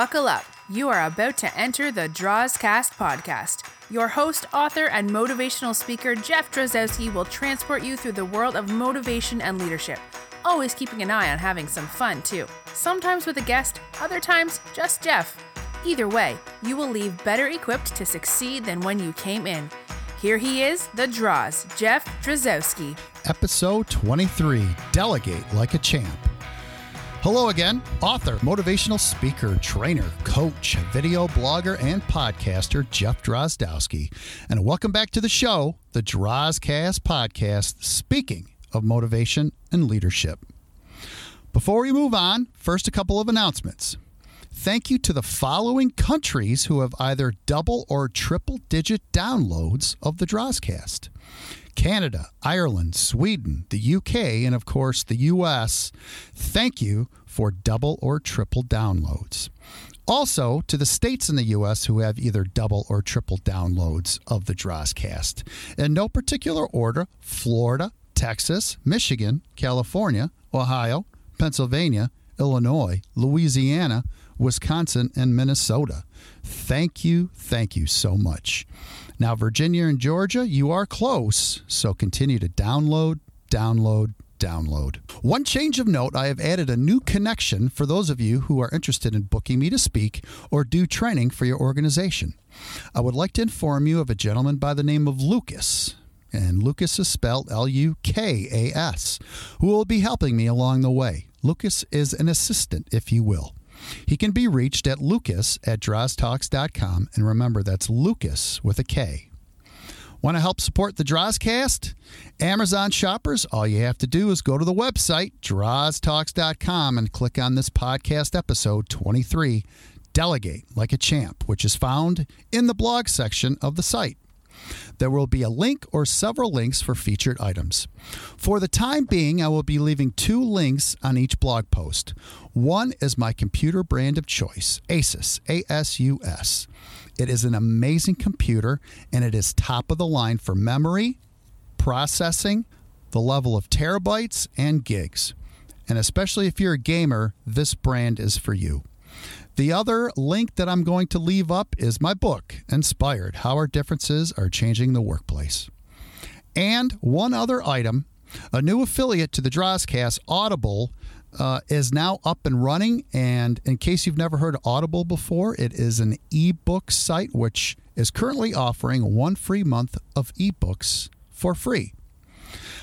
Buckle up. You are about to enter the Drozcast podcast. Your host, author, and motivational speaker, Jeff Drozdowski, will transport you through the world of motivation and leadership, always keeping an eye on having some fun, too. Sometimes with a guest, other times just Jeff. Either way, you will leave better equipped to succeed than when you came in. Here he is, the Droz, Jeff Drozdowski. Episode 23 Delegate Like a Champ. Hello again, author, motivational speaker, trainer, coach, video blogger, and podcaster Jeff Drozdowski. And welcome back to the show, the Drozcast podcast, speaking of motivation and leadership. Before we move on, first a couple of announcements. Thank you to the following countries who have either double or triple digit downloads of the Drozcast. Canada, Ireland, Sweden, the UK, and of course the US. Thank you for double or triple downloads. Also, to the states in the U.S. who have either double or triple downloads of the Drozcast. In no particular order Florida, Texas, Michigan, California, Ohio, Pennsylvania, Illinois, Louisiana, Wisconsin, and Minnesota. Thank you, thank you so much. Now, Virginia and Georgia, you are close, so continue to download, download, download. One change of note I have added a new connection for those of you who are interested in booking me to speak or do training for your organization. I would like to inform you of a gentleman by the name of Lucas. And Lucas is spelled L U K A S, who will be helping me along the way. Lucas is an assistant, if you will. He can be reached at lucas at droztalks.com. And remember, that's Lucas with a K. Want to help support the Drozcast? Amazon shoppers, all you have to do is go to the website, droztalks.com, and click on this podcast episode 23, Delegate Like a Champ, which is found in the blog section of the site. There will be a link or several links for featured items. For the time being, I will be leaving two links on each blog post. One is my computer brand of choice, Asus, A S U S. It is an amazing computer and it is top of the line for memory, processing, the level of terabytes, and gigs. And especially if you're a gamer, this brand is for you. The other link that I'm going to leave up is my book, Inspired How Our Differences Are Changing the Workplace. And one other item a new affiliate to the Drozcast, Audible, uh, is now up and running. And in case you've never heard of Audible before, it is an ebook site which is currently offering one free month of ebooks for free.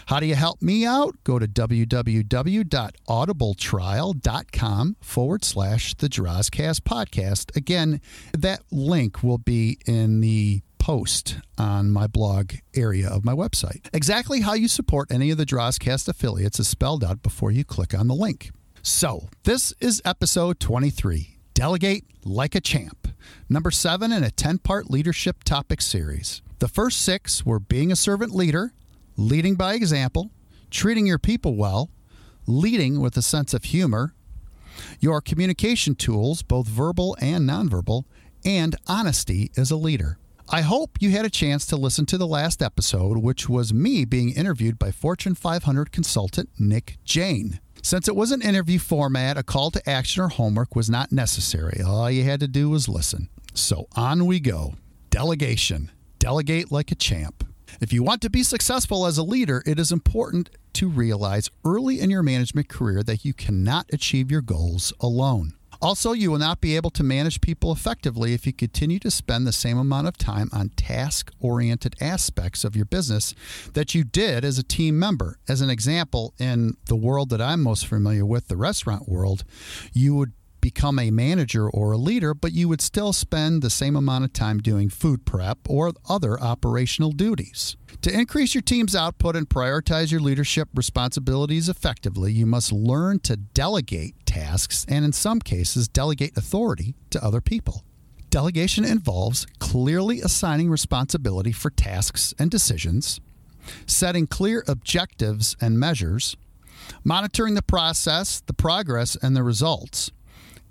How do you help me out? Go to www.audibletrial.com forward slash the Drozcast podcast. Again, that link will be in the post on my blog area of my website. Exactly how you support any of the Drozcast affiliates is spelled out before you click on the link. So, this is episode 23 Delegate Like a Champ, number seven in a 10 part leadership topic series. The first six were being a servant leader, leading by example, treating your people well, leading with a sense of humor, your communication tools, both verbal and nonverbal, and honesty as a leader. I hope you had a chance to listen to the last episode, which was me being interviewed by Fortune 500 consultant Nick Jane. Since it was an interview format, a call to action or homework was not necessary. All you had to do was listen. So on we go. Delegation. Delegate like a champ. If you want to be successful as a leader, it is important to realize early in your management career that you cannot achieve your goals alone. Also, you will not be able to manage people effectively if you continue to spend the same amount of time on task oriented aspects of your business that you did as a team member. As an example, in the world that I'm most familiar with, the restaurant world, you would become a manager or a leader, but you would still spend the same amount of time doing food prep or other operational duties. To increase your team's output and prioritize your leadership responsibilities effectively, you must learn to delegate tasks and, in some cases, delegate authority to other people. Delegation involves clearly assigning responsibility for tasks and decisions, setting clear objectives and measures, monitoring the process, the progress, and the results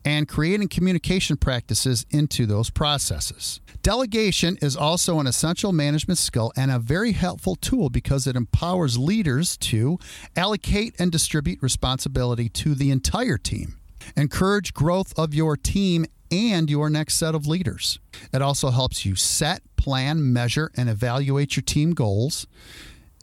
and creating communication practices into those processes. Delegation is also an essential management skill and a very helpful tool because it empowers leaders to allocate and distribute responsibility to the entire team. Encourage growth of your team and your next set of leaders. It also helps you set, plan, measure, and evaluate your team goals.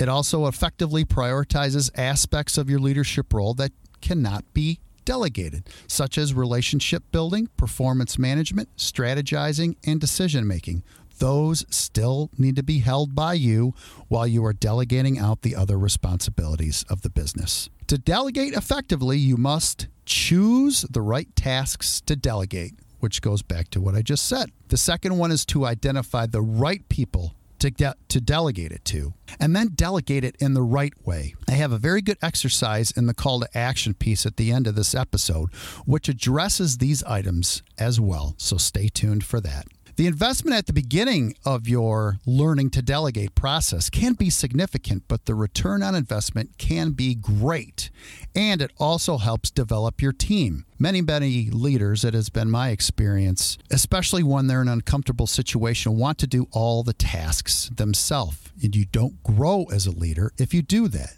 It also effectively prioritizes aspects of your leadership role that cannot be delegated, such as relationship building, performance management, strategizing, and decision making. Those still need to be held by you while you are delegating out the other responsibilities of the business. To delegate effectively, you must choose the right tasks to delegate, which goes back to what I just said. The second one is to identify the right people to, to delegate it to, and then delegate it in the right way. I have a very good exercise in the call to action piece at the end of this episode, which addresses these items as well. So stay tuned for that. The investment at the beginning of your learning to delegate process can be significant, but the return on investment can be great. And it also helps develop your team. Many, many leaders, it has been my experience, especially when they're in an uncomfortable situation, want to do all the tasks themselves. And you don't grow as a leader if you do that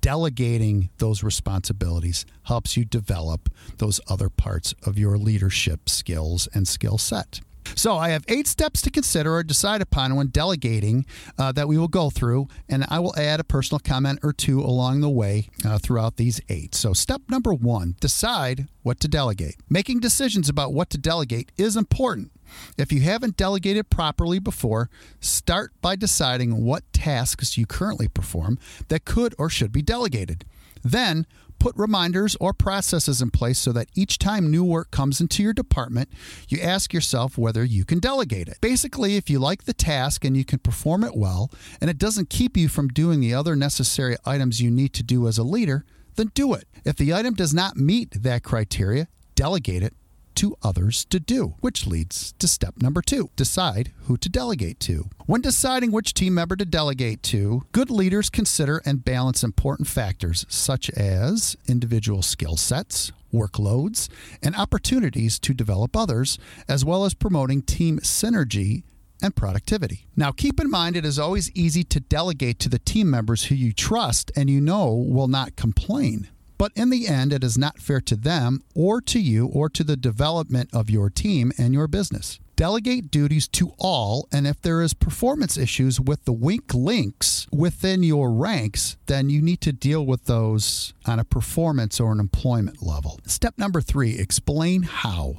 delegating those responsibilities helps you develop those other parts of your leadership skills and skill set. So I have eight steps to consider or decide upon when delegating uh, that we will go through, and I will add a personal comment or two along the way uh, throughout these eight. So, step number one decide what to delegate. Making decisions about what to delegate is important. If you haven't delegated properly before, start by deciding what tasks you currently perform that could or should be delegated. Then put reminders or processes in place so that each time new work comes into your department, you ask yourself whether you can delegate it. Basically, if you like the task and you can perform it well, and it doesn't keep you from doing the other necessary items you need to do as a leader, then do it. If the item does not meet that criteria, delegate it to others to do, which leads to step number two decide who to delegate to. When deciding which team member to delegate to, good leaders consider and balance important factors such as individual skill sets, workloads, and opportunities to develop others, as well as promoting team synergy and productivity. Now, keep in mind it is always easy to delegate to the team members who you trust and you know will not complain. But in the end, it is not fair to them or to you or to the development of your team and your business. Delegate duties to all, and if there is performance issues with the weak links within your ranks, then you need to deal with those on a performance or an employment level. Step number three explain how.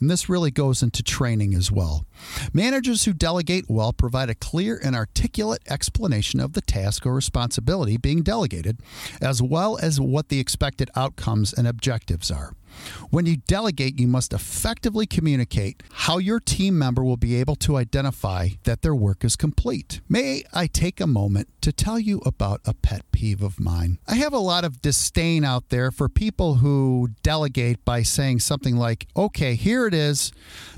And this really goes into training as well. Managers who delegate well provide a clear and articulate explanation of the task or responsibility being delegated, as well as what the expected outcomes and objectives are. When you delegate, you must effectively communicate how your team member will be able to identify that their work is complete. May I take a moment to tell you about a pet peeve of mine? I have a lot of disdain out there for people who delegate by saying something like, okay, here it is.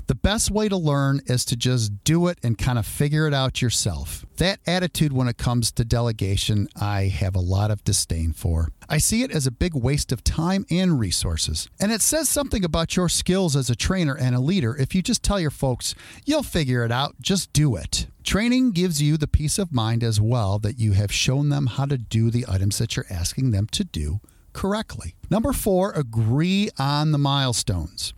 The best way to learn is to just do it and kind of figure it out yourself. That attitude when it comes to delegation, I have a lot of disdain for. I see it as a big waste of time and resources. And it says something about your skills as a trainer and a leader if you just tell your folks, you'll figure it out, just do it. Training gives you the peace of mind as well that you have shown them how to do the items that you're asking them to do correctly. Number four, agree on the milestones.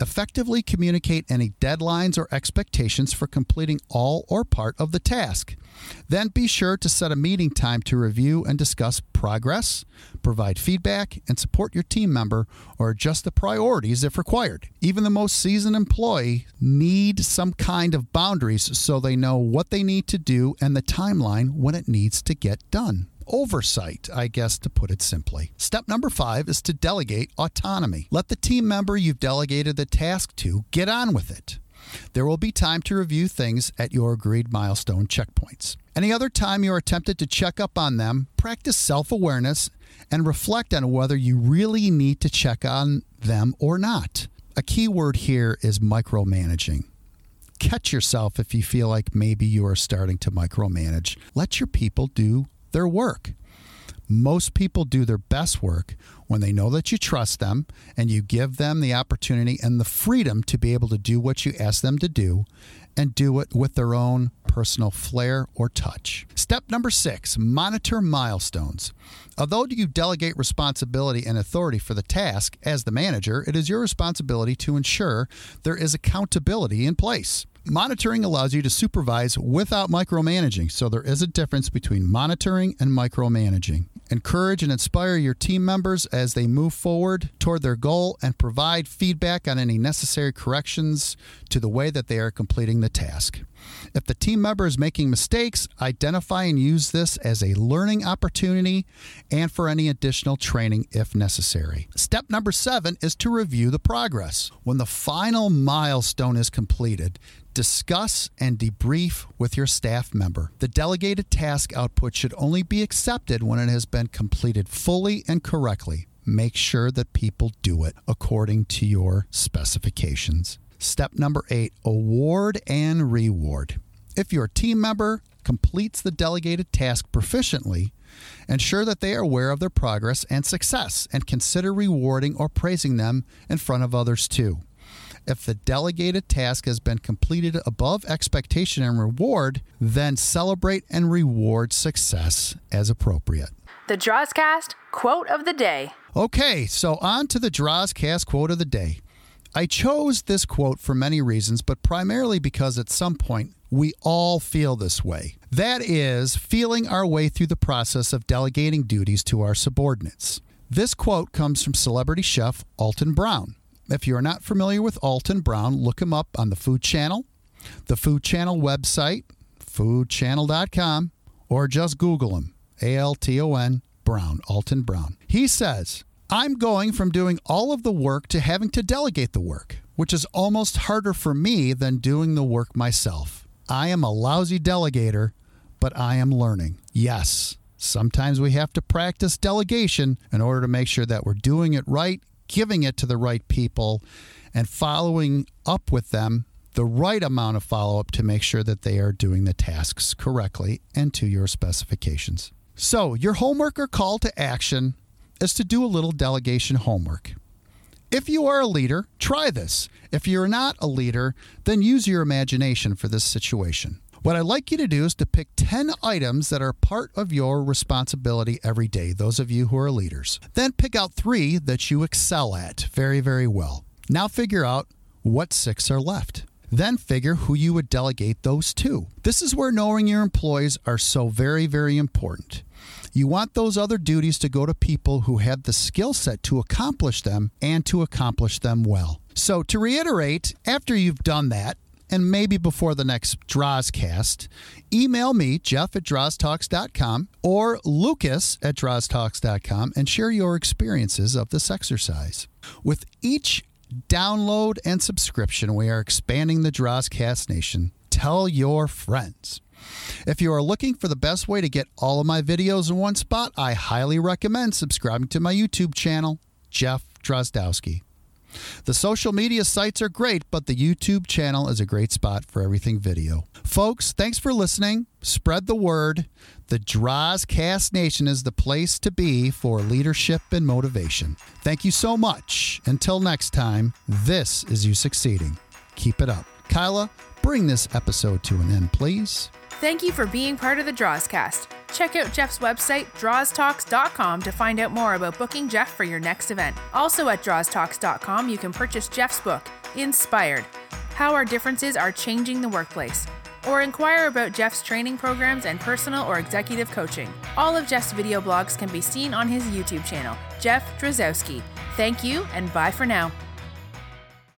Effectively communicate any deadlines or expectations for completing all or part of the task. Then be sure to set a meeting time to review and discuss progress, provide feedback, and support your team member or adjust the priorities if required. Even the most seasoned employee need some kind of boundaries so they know what they need to do and the timeline when it needs to get done oversight, I guess, to put it simply. Step number five is to delegate autonomy. Let the team member you've delegated the task to get on with it. There will be time to review things at your agreed milestone checkpoints. Any other time you are tempted to check up on them, practice self awareness and reflect on whether you really need to check on them or not. A key word here is micromanaging. Catch yourself if you feel like maybe you are starting to micromanage. Let your people do their work. Most people do their best work when they know that you trust them and you give them the opportunity and the freedom to be able to do what you ask them to do and do it with their own personal flair or touch. Step number six monitor milestones. Although you delegate responsibility and authority for the task as the manager, it is your responsibility to ensure there is accountability in place. Monitoring allows you to supervise without micromanaging, so there is a difference between monitoring and micromanaging. Encourage and inspire your team members as they move forward toward their goal and provide feedback on any necessary corrections to the way that they are completing the task. If the team member is making mistakes, identify and use this as a learning opportunity and for any additional training if necessary. Step number seven is to review the progress. When the final milestone is completed, discuss and debrief with your staff member. The delegated task output should only be accepted when it has been completed fully and correctly. Make sure that people do it according to your specifications. Step number eight award and reward. If your team member completes the delegated task proficiently, ensure that they are aware of their progress and success and consider rewarding or praising them in front of others too. If the delegated task has been completed above expectation and reward, then celebrate and reward success as appropriate. The Drozcast quote of the day. Okay, so on to the Drozcast quote of the day. I chose this quote for many reasons, but primarily because at some point we all feel this way. That is, feeling our way through the process of delegating duties to our subordinates. This quote comes from celebrity chef Alton Brown. If you're not familiar with Alton Brown, look him up on the Food Channel, the Food Channel website, foodchannel.com, or just Google him A L T O N Brown, Alton Brown. He says, I'm going from doing all of the work to having to delegate the work, which is almost harder for me than doing the work myself. I am a lousy delegator, but I am learning. Yes, sometimes we have to practice delegation in order to make sure that we're doing it right giving it to the right people and following up with them the right amount of follow up to make sure that they are doing the tasks correctly and to your specifications. So, your homework or call to action is to do a little delegation homework. If you are a leader, try this. If you're not a leader, then use your imagination for this situation. What I'd like you to do is to pick 10 items that are part of your responsibility every day, those of you who are leaders. Then pick out three that you excel at very, very well. Now figure out what six are left. Then figure who you would delegate those to. This is where knowing your employees are so very, very important. You want those other duties to go to people who have the skill set to accomplish them and to accomplish them well. So, to reiterate, after you've done that, and maybe before the next Drozcast, email me, Jeff at DrozTalks.com or Lucas at DrozTalks.com and share your experiences of this exercise. With each download and subscription, we are expanding the Drozcast Nation. Tell your friends. If you are looking for the best way to get all of my videos in one spot, I highly recommend subscribing to my YouTube channel, Jeff Drozdowski. The social media sites are great, but the YouTube channel is a great spot for everything video. Folks, thanks for listening. Spread the word. The Drozcast Nation is the place to be for leadership and motivation. Thank you so much. Until next time, this is you succeeding. Keep it up. Kyla, bring this episode to an end, please. Thank you for being part of the Drozcast. Check out Jeff's website, droztalks.com, to find out more about booking Jeff for your next event. Also at droztalks.com, you can purchase Jeff's book, Inspired How Our Differences Are Changing the Workplace, or inquire about Jeff's training programs and personal or executive coaching. All of Jeff's video blogs can be seen on his YouTube channel, Jeff Drozdowski. Thank you, and bye for now.